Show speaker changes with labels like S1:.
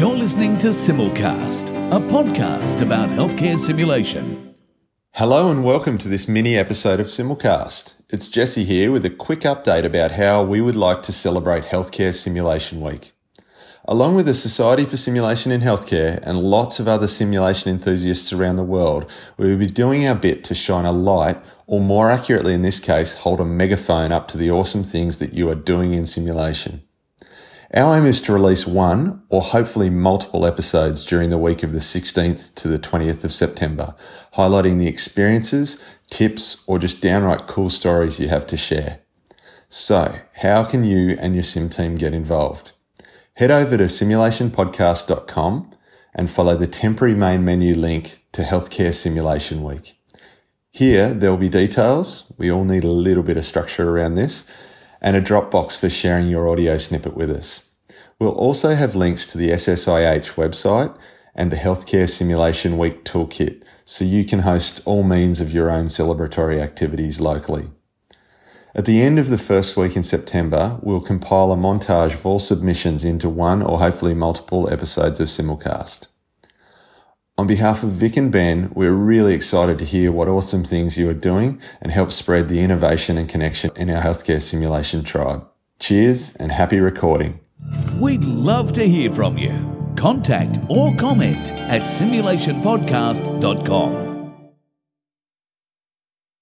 S1: You're listening to Simulcast, a podcast about healthcare simulation.
S2: Hello and welcome to this mini episode of Simulcast. It's Jesse here with a quick update about how we would like to celebrate Healthcare Simulation Week. Along with the Society for Simulation in Healthcare and lots of other simulation enthusiasts around the world, we will be doing our bit to shine a light, or more accurately in this case, hold a megaphone up to the awesome things that you are doing in simulation. Our aim is to release one or hopefully multiple episodes during the week of the 16th to the 20th of September, highlighting the experiences, tips, or just downright cool stories you have to share. So, how can you and your sim team get involved? Head over to simulationpodcast.com and follow the temporary main menu link to Healthcare Simulation Week. Here, there will be details. We all need a little bit of structure around this and a Dropbox for sharing your audio snippet with us. We'll also have links to the SSIH website and the Healthcare Simulation Week Toolkit so you can host all means of your own celebratory activities locally. At the end of the first week in September, we'll compile a montage of all submissions into one or hopefully multiple episodes of Simulcast. On behalf of Vic and Ben, we're really excited to hear what awesome things you are doing and help spread the innovation and connection in our healthcare simulation tribe. Cheers and happy recording.
S1: We'd love to hear from you. Contact or comment at simulationpodcast.com.